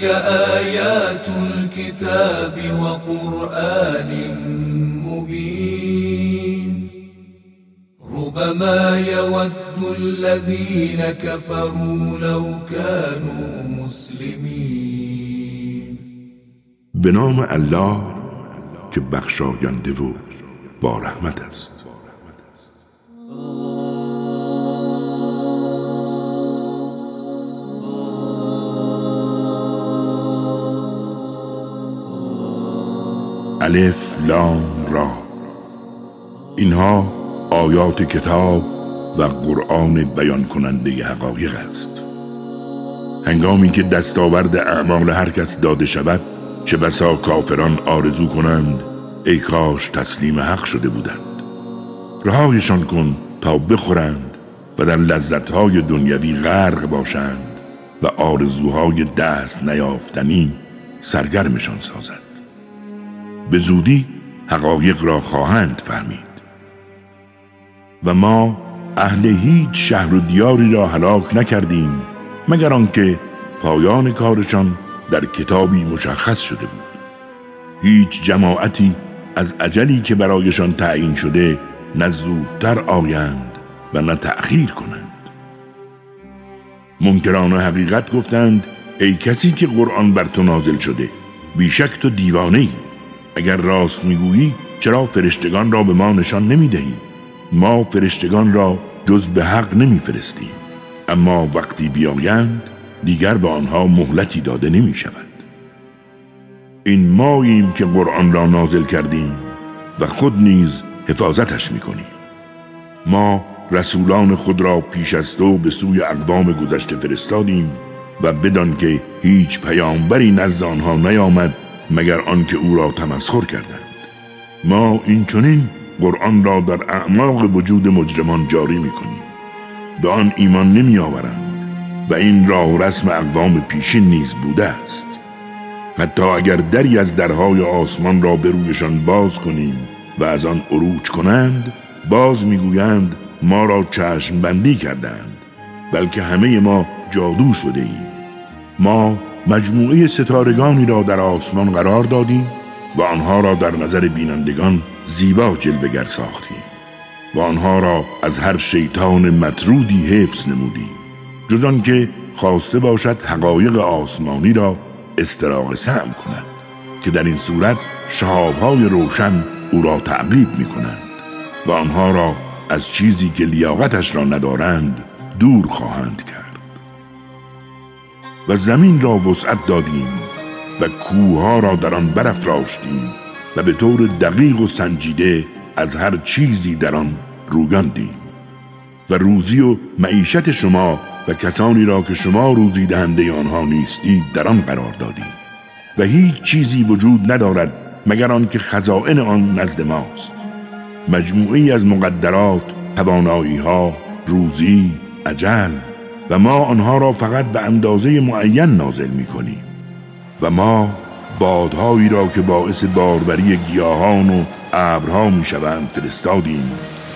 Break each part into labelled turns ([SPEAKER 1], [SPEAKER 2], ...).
[SPEAKER 1] تلك آيات الكتاب وقرآن مبين. ربما يود الذين كفروا لو كانوا مسلمين.
[SPEAKER 2] به نام الله که بخشاینده با رحمت است. الف لام را. اینها آیات کتاب و قرآن بیان کننده حقایق است. هنگامی که دستاورد اعمال هر کس داده شود چه بسا کافران آرزو کنند ای کاش تسلیم حق شده بودند. رهایشان کن تا بخورند و در لذتهای دنیوی غرق باشند و آرزوهای دست نیافتنی سرگرمشان سازد. به زودی حقایق را خواهند فهمید. و ما اهل هیچ شهر و دیاری را هلاک نکردیم مگر آنکه پایان کارشان در کتابی مشخص شده بود. هیچ جماعتی از عجلی که برایشان تعیین شده نه زودتر آیند و نه تأخیر کنند. منکران حقیقت گفتند ای کسی که قرآن بر تو نازل شده بیشک تو دیوانه ای اگر راست می‌گویی چرا فرشتگان را به ما نشان نمی‌دهی؟ ما فرشتگان را جز به حق نمیفرستیم. اما وقتی بیایند دیگر به آنها مهلتی داده نمی شود این ماییم که قرآن را نازل کردیم و خود نیز حفاظتش می کنیم ما رسولان خود را پیش از تو به سوی اقوام گذشته فرستادیم و بدان که هیچ پیامبری نزد آنها نیامد مگر آنکه او را تمسخر کردند. ما این چنین قرآن را در اعماق وجود مجرمان جاری می کنیم به آن ایمان نمی آورند و این راه رسم اقوام پیشین نیز بوده است. حتی اگر دری از درهای آسمان را به رویشان باز کنیم و از آن عروج کنند باز می‌گویند ما را چشم بندی کردند بلکه همه ما جادو شده ایم ما مجموعه ستارگانی را در آسمان قرار دادیم و آنها را در نظر بینندگان زیبا جلوگر ساختیم. و آنها را از هر شیطان مطرودی حفظ نمودیم. جز که خواسته باشد حقایق آسمانی را استراق سهم کند که در این صورت شهابهای روشن او را تعقیب می کنند و آنها را از چیزی که لیاقتش را ندارند دور خواهند کرد. و زمین را وسعت دادیم و کوها را در آن برافراشتیم و به طور دقیق و سنجیده از هر چیزی در آن روگاندیم. و روزی و معیشت شما و کسانی را که شما روزی دهنده آنها نیستید در آن قرار دادیم. و هیچ چیزی وجود ندارد مگر آنکه خزائن آن نزد ماست. مجموعی از مقدرات توانایی ها روزی عجل و ما آنها را فقط به اندازه معین نازل می کنیم و ما بادهایی را که باعث باروری گیاهان و ابرها می شوند فرستادیم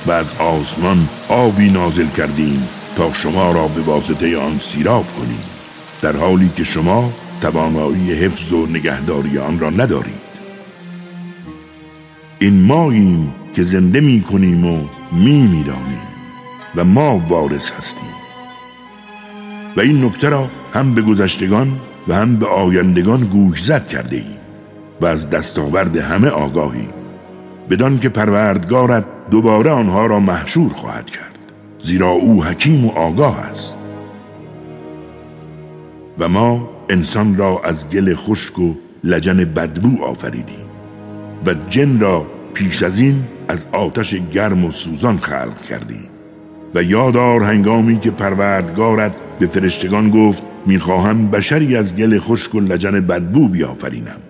[SPEAKER 2] و از آسمان آبی نازل کردیم تا شما را به واسطه آن سیراب کنیم در حالی که شما توانایی حفظ و نگهداری آن را ندارید. این ماییم که زنده می کنیم و می میرانیم و ما وارث هستیم. و این نکته را هم به گذشتگان و هم به آیندگان گوش زد کرده ایم و از دستاورد همه آگاهی بدان که پروردگارت دوباره آنها را محشور خواهد کرد زیرا او حکیم و آگاه است. و ما انسان را از گل خشک و لجن بدبو آفریدیم و جن را پیش از این از آتش گرم و سوزان خلق کردیم و یادار هنگامی که پروردگارت به فرشتگان گفت می‌خواهم بشری از گل خشک و لجن بدبو بیافرینم.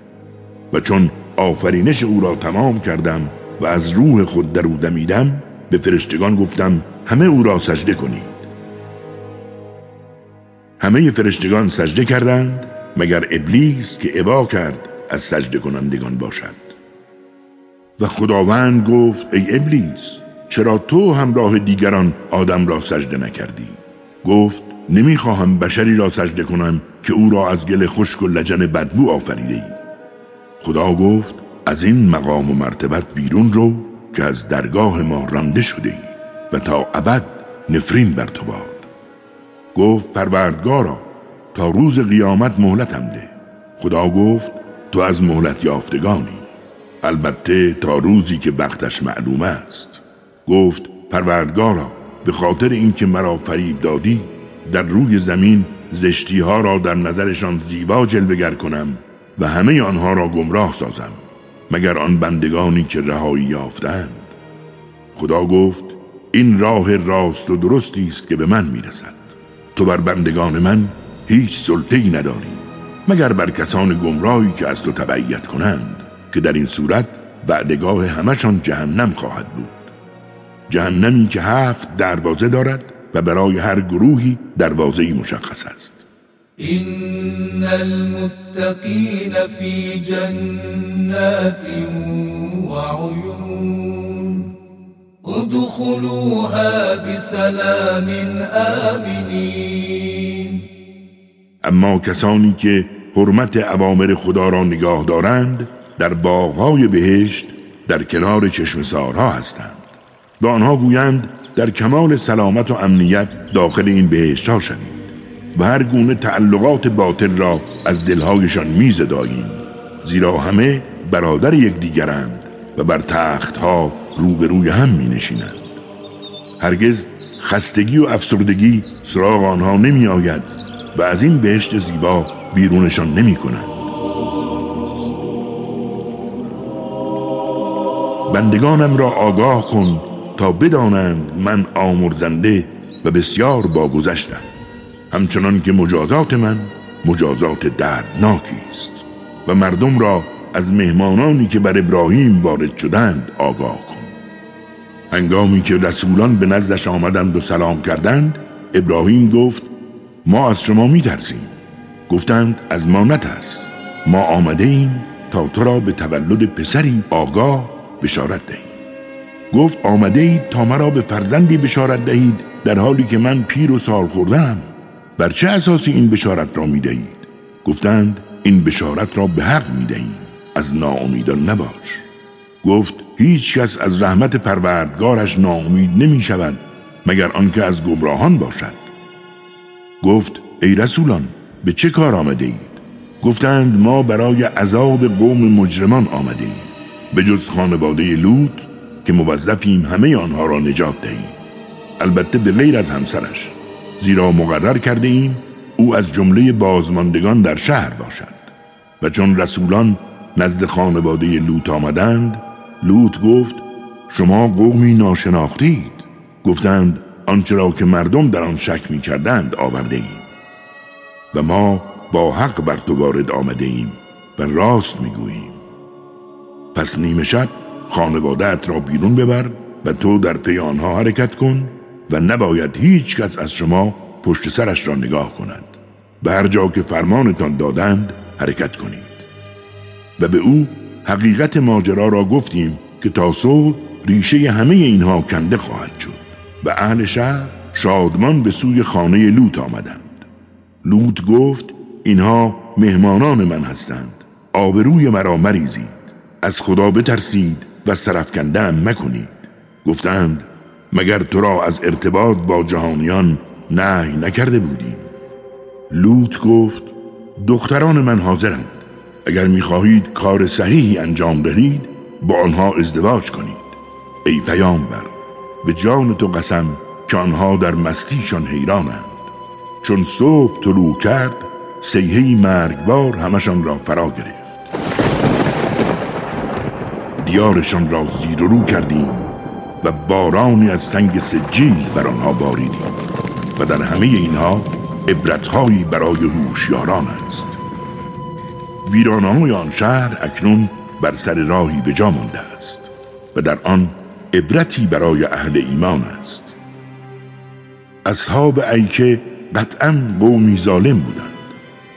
[SPEAKER 2] و چون آفرینش او را تمام کردم و از روح خود در او دمیدم به فرشتگان گفتم همه او را سجده کنید. همه فرشتگان سجده کردند مگر ابلیس که ابا کرد از سجده کنندگان باشد. و خداوند گفت ای ابلیس چرا تو همراه دیگران آدم را سجده نکردی؟ گفت نمی‌خواهم بشری را سجده کنم که او را از گل خشک و لجن بدبو آفریده ای. خدا گفت از این مقام و مرتبت بیرون رو که از درگاه ما رانده شده ای و تا ابد نفرین بر تو باد. گفت پروردگارا تا روز قیامت مهلتم ده. خدا گفت تو از مهلت یافتگانی. البته تا روزی که وقتش معلوم است. گفت پروردگارا به خاطر اینکه مرا فریب دادی در روی زمین زشتی ها را در نظرشان زیبا جلوگر کنم و همه آنها را گمراه سازم مگر آن بندگانی که رهایی یافتند. خدا گفت این راه راست و درستی است که به من می‌رسد. تو بر بندگان من هیچ سلطه‌ای نداری مگر بر کسان گمراهی که از تو تبعیت کنند که در این صورت وعدگاه همشان جهنم خواهد بود. جهنمی که هفت دروازه دارد و برای هر گروهی دروازه‌ای مشخص است.
[SPEAKER 1] این المتقین فی جنات و عیون ادخلوها بسلام آمنین
[SPEAKER 2] اما کسانی که حرمت عوامر خدا را نگاه دارند در باغهای بهشت در کنار چشم سارها هستند. به آنها گویند در کمال سلامت و امنیت داخل این بهشت ها شوید و هر گونه تعلقات باطل را از دلهایشان میزداییم. زیرا همه برادر یکدیگرند و بر تخت ها روبروی هم می نشینند هرگز خستگی و افسردگی سراغ آنها نمی آید و از این بهشت زیبا بیرونشان نمی کنند بندگانم را آگاه کن تا بدانند من آمرزنده و بسیار باگذشتم همچنان که مجازات من مجازات دردناکی است و مردم را از مهمانانی که بر ابراهیم وارد شدند آگاه کن. هنگامی که رسولان به نزدش آمدند و سلام کردند ابراهیم گفت ما از شما می ترسیم گفتند از ما نترس. ما آمده ایم تا تو را به تولد پسری آگاه بشارت دهیم. گفت آمده اید تا مرا به فرزندی بشارت دهید در حالی که من پیر و سال خوردم بر چه اساسی این بشارت را می دهید گفتند این بشارت را به حق می دهیم از ناامیدان نباش. گفت هیچ کس از رحمت پروردگارش ناامید نمی شود مگر آنکه از گمراهان باشد. گفت ای رسولان به چه کار آمده اید گفتند ما برای عذاب قوم مجرمان آمده ایم به جز خانواده لوط که موظفیم همه آنها را نجات دهیم. البته به غیر از همسرش. زیرا مقرر کرده ایم او از جمله بازماندگان در شهر باشد. و چون رسولان نزد خانواده لوط آمدند لوط گفت شما قومی ناشناختید. گفتند آنچه را که مردم در آن شک می کردند آورده ایم و ما با حق بر تو وارد آمده ایم و راست می گوییم پس نیمه شب خانوادت را بیرون ببر و تو در پی آنها حرکت کن و نباید هیچ کس از شما پشت سرش را نگاه کند. به هر جا که فرمانتان دادند حرکت کنید. و به او حقیقت ماجرا را گفتیم که تا صبح ریشه همه اینها کنده خواهد شد و اهل شهر شادمان به سوی خانه لوط آمدند. لوط گفت اینها مهمانان من هستند. آبروی مرا مریزید. از خدا بترسید و سرفکنده مکنید. گفتند مگر تو را از ارتباط با جهانیان نهی نکرده بودیم؟ لوط گفت دختران من حاضرند. اگر می‌خواهید کار صحیحی انجام دهید با آنها ازدواج کنید. ای پیامبر به جان تو قسم که آنها در مستیشان حیرانند. چون صبح طلوع کرد سیهی مرگبار همشان را فرا گرفت. دیارشان را زیر و رو کردیم و بارانی از سنگ سجیل بر آنها باریدیم و در همه اینها عبرتهایی برای هوشیاران است. ویرانهای آن شهر اکنون بر سر راهی به جا مانده است و در آن عبرتی برای اهل ایمان است. اصحاب ایکه قطعا قومی ظالم بودند.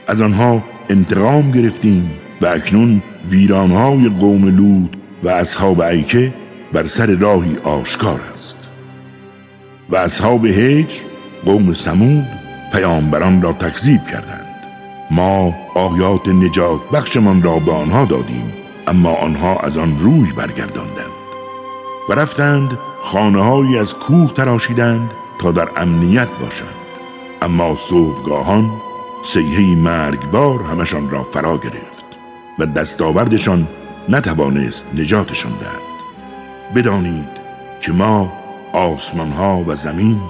[SPEAKER 2] از آنها انتقام گرفتیم و اکنون ویرانهای قوم لود و اصحاب ایکه بر سر راهی آشکار است. و اصحاب هجر قوم سمود پیامبران را تکذیب کردند. ما آیات نجات بخشمان را به آنها دادیم اما آنها از آن روی برگرداندند. و رفتند خانه از کوه تراشیدند تا در امنیت باشند. اما صبحگاهان سیهی مرگبار همشان را فرا گرفت و دستاوردشان نتوانست نجاتشان دهد. بدانید که ما آسمان ها و زمین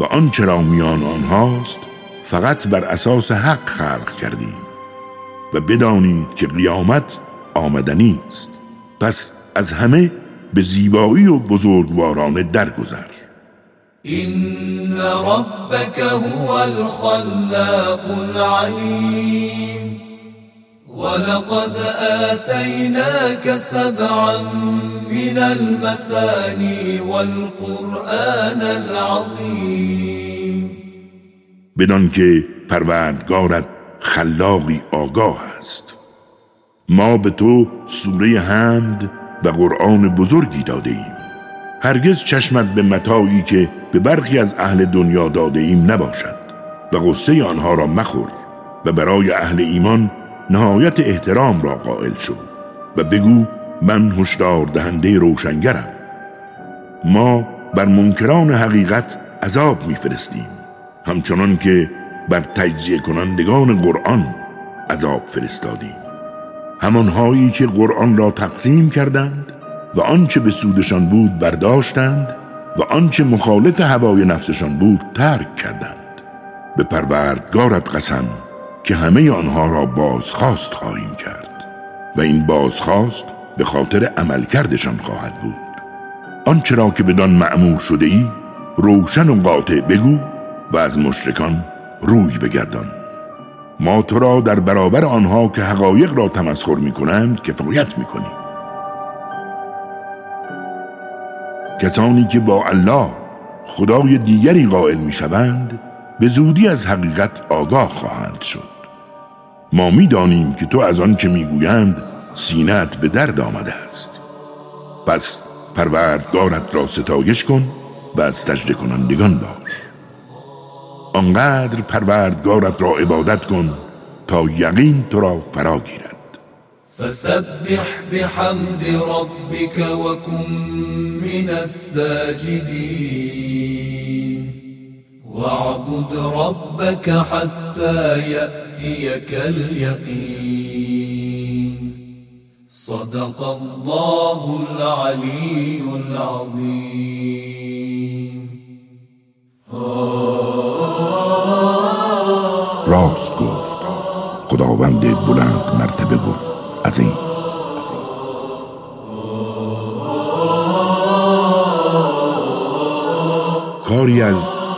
[SPEAKER 2] و آنچه را میان آنهاست فقط بر اساس حق خلق کردیم و بدانید که قیامت آمدنی است. پس از همه به زیبایی و بزرگوارانه درگذر.
[SPEAKER 1] این ربک هو الخلاق العلیم ولقد آتيناك سبعا من المثاني والقرآن العظیم
[SPEAKER 2] بدان که پروردگارت خلاقی آگاه است. ما به تو سوره حمد و قرآن بزرگی داده ایم هرگز چشمت به متاعی که به برخی از اهل دنیا داده ایم نباشد و غصه آنها را مخور و برای اهل ایمان نهایت احترام را قائل شو و بگو من هشدار دهنده روشنگرم. ما بر منکران حقیقت عذاب میفرستیم. همچنان که بر تجزیه کنندگان قرآن عذاب فرستادیم. همانهایی که قرآن را تقسیم کردند و آنچه به سودشان بود برداشتند و آنچه مخالط هوای نفسشان بود ترک کردند. به پروردگارت قسم که همه آنها را بازخواست خواهیم کرد و این بازخواست به خاطر عملکردشان خواهد بود. آنچه را که بدان معمور شده ای روشن و قاطع بگو و از مشرکان روی بگردان. ما تو را در برابر آنها که حقایق را تمسخر می کنند کفایت می کنی. کسانی که با الله خدای دیگری قائل می شوند به زودی از حقیقت آگاه خواهند شد. ما می دانیم که تو از آن چه می گویند سینت به درد آمده است. پس پروردگارت را ستایش کن و از سجده کنندگان باش. آنقدر پروردگارت را عبادت کن تا یقین تو را فرا گیرد.
[SPEAKER 1] فسبح بحمد ربك وكن من الساجدين واعبد ربك حتى يأتيك اليقين. صدق الله العلي العظيم.
[SPEAKER 2] راست گفت خداوند بلند مرتبه بود عظیم. کاری از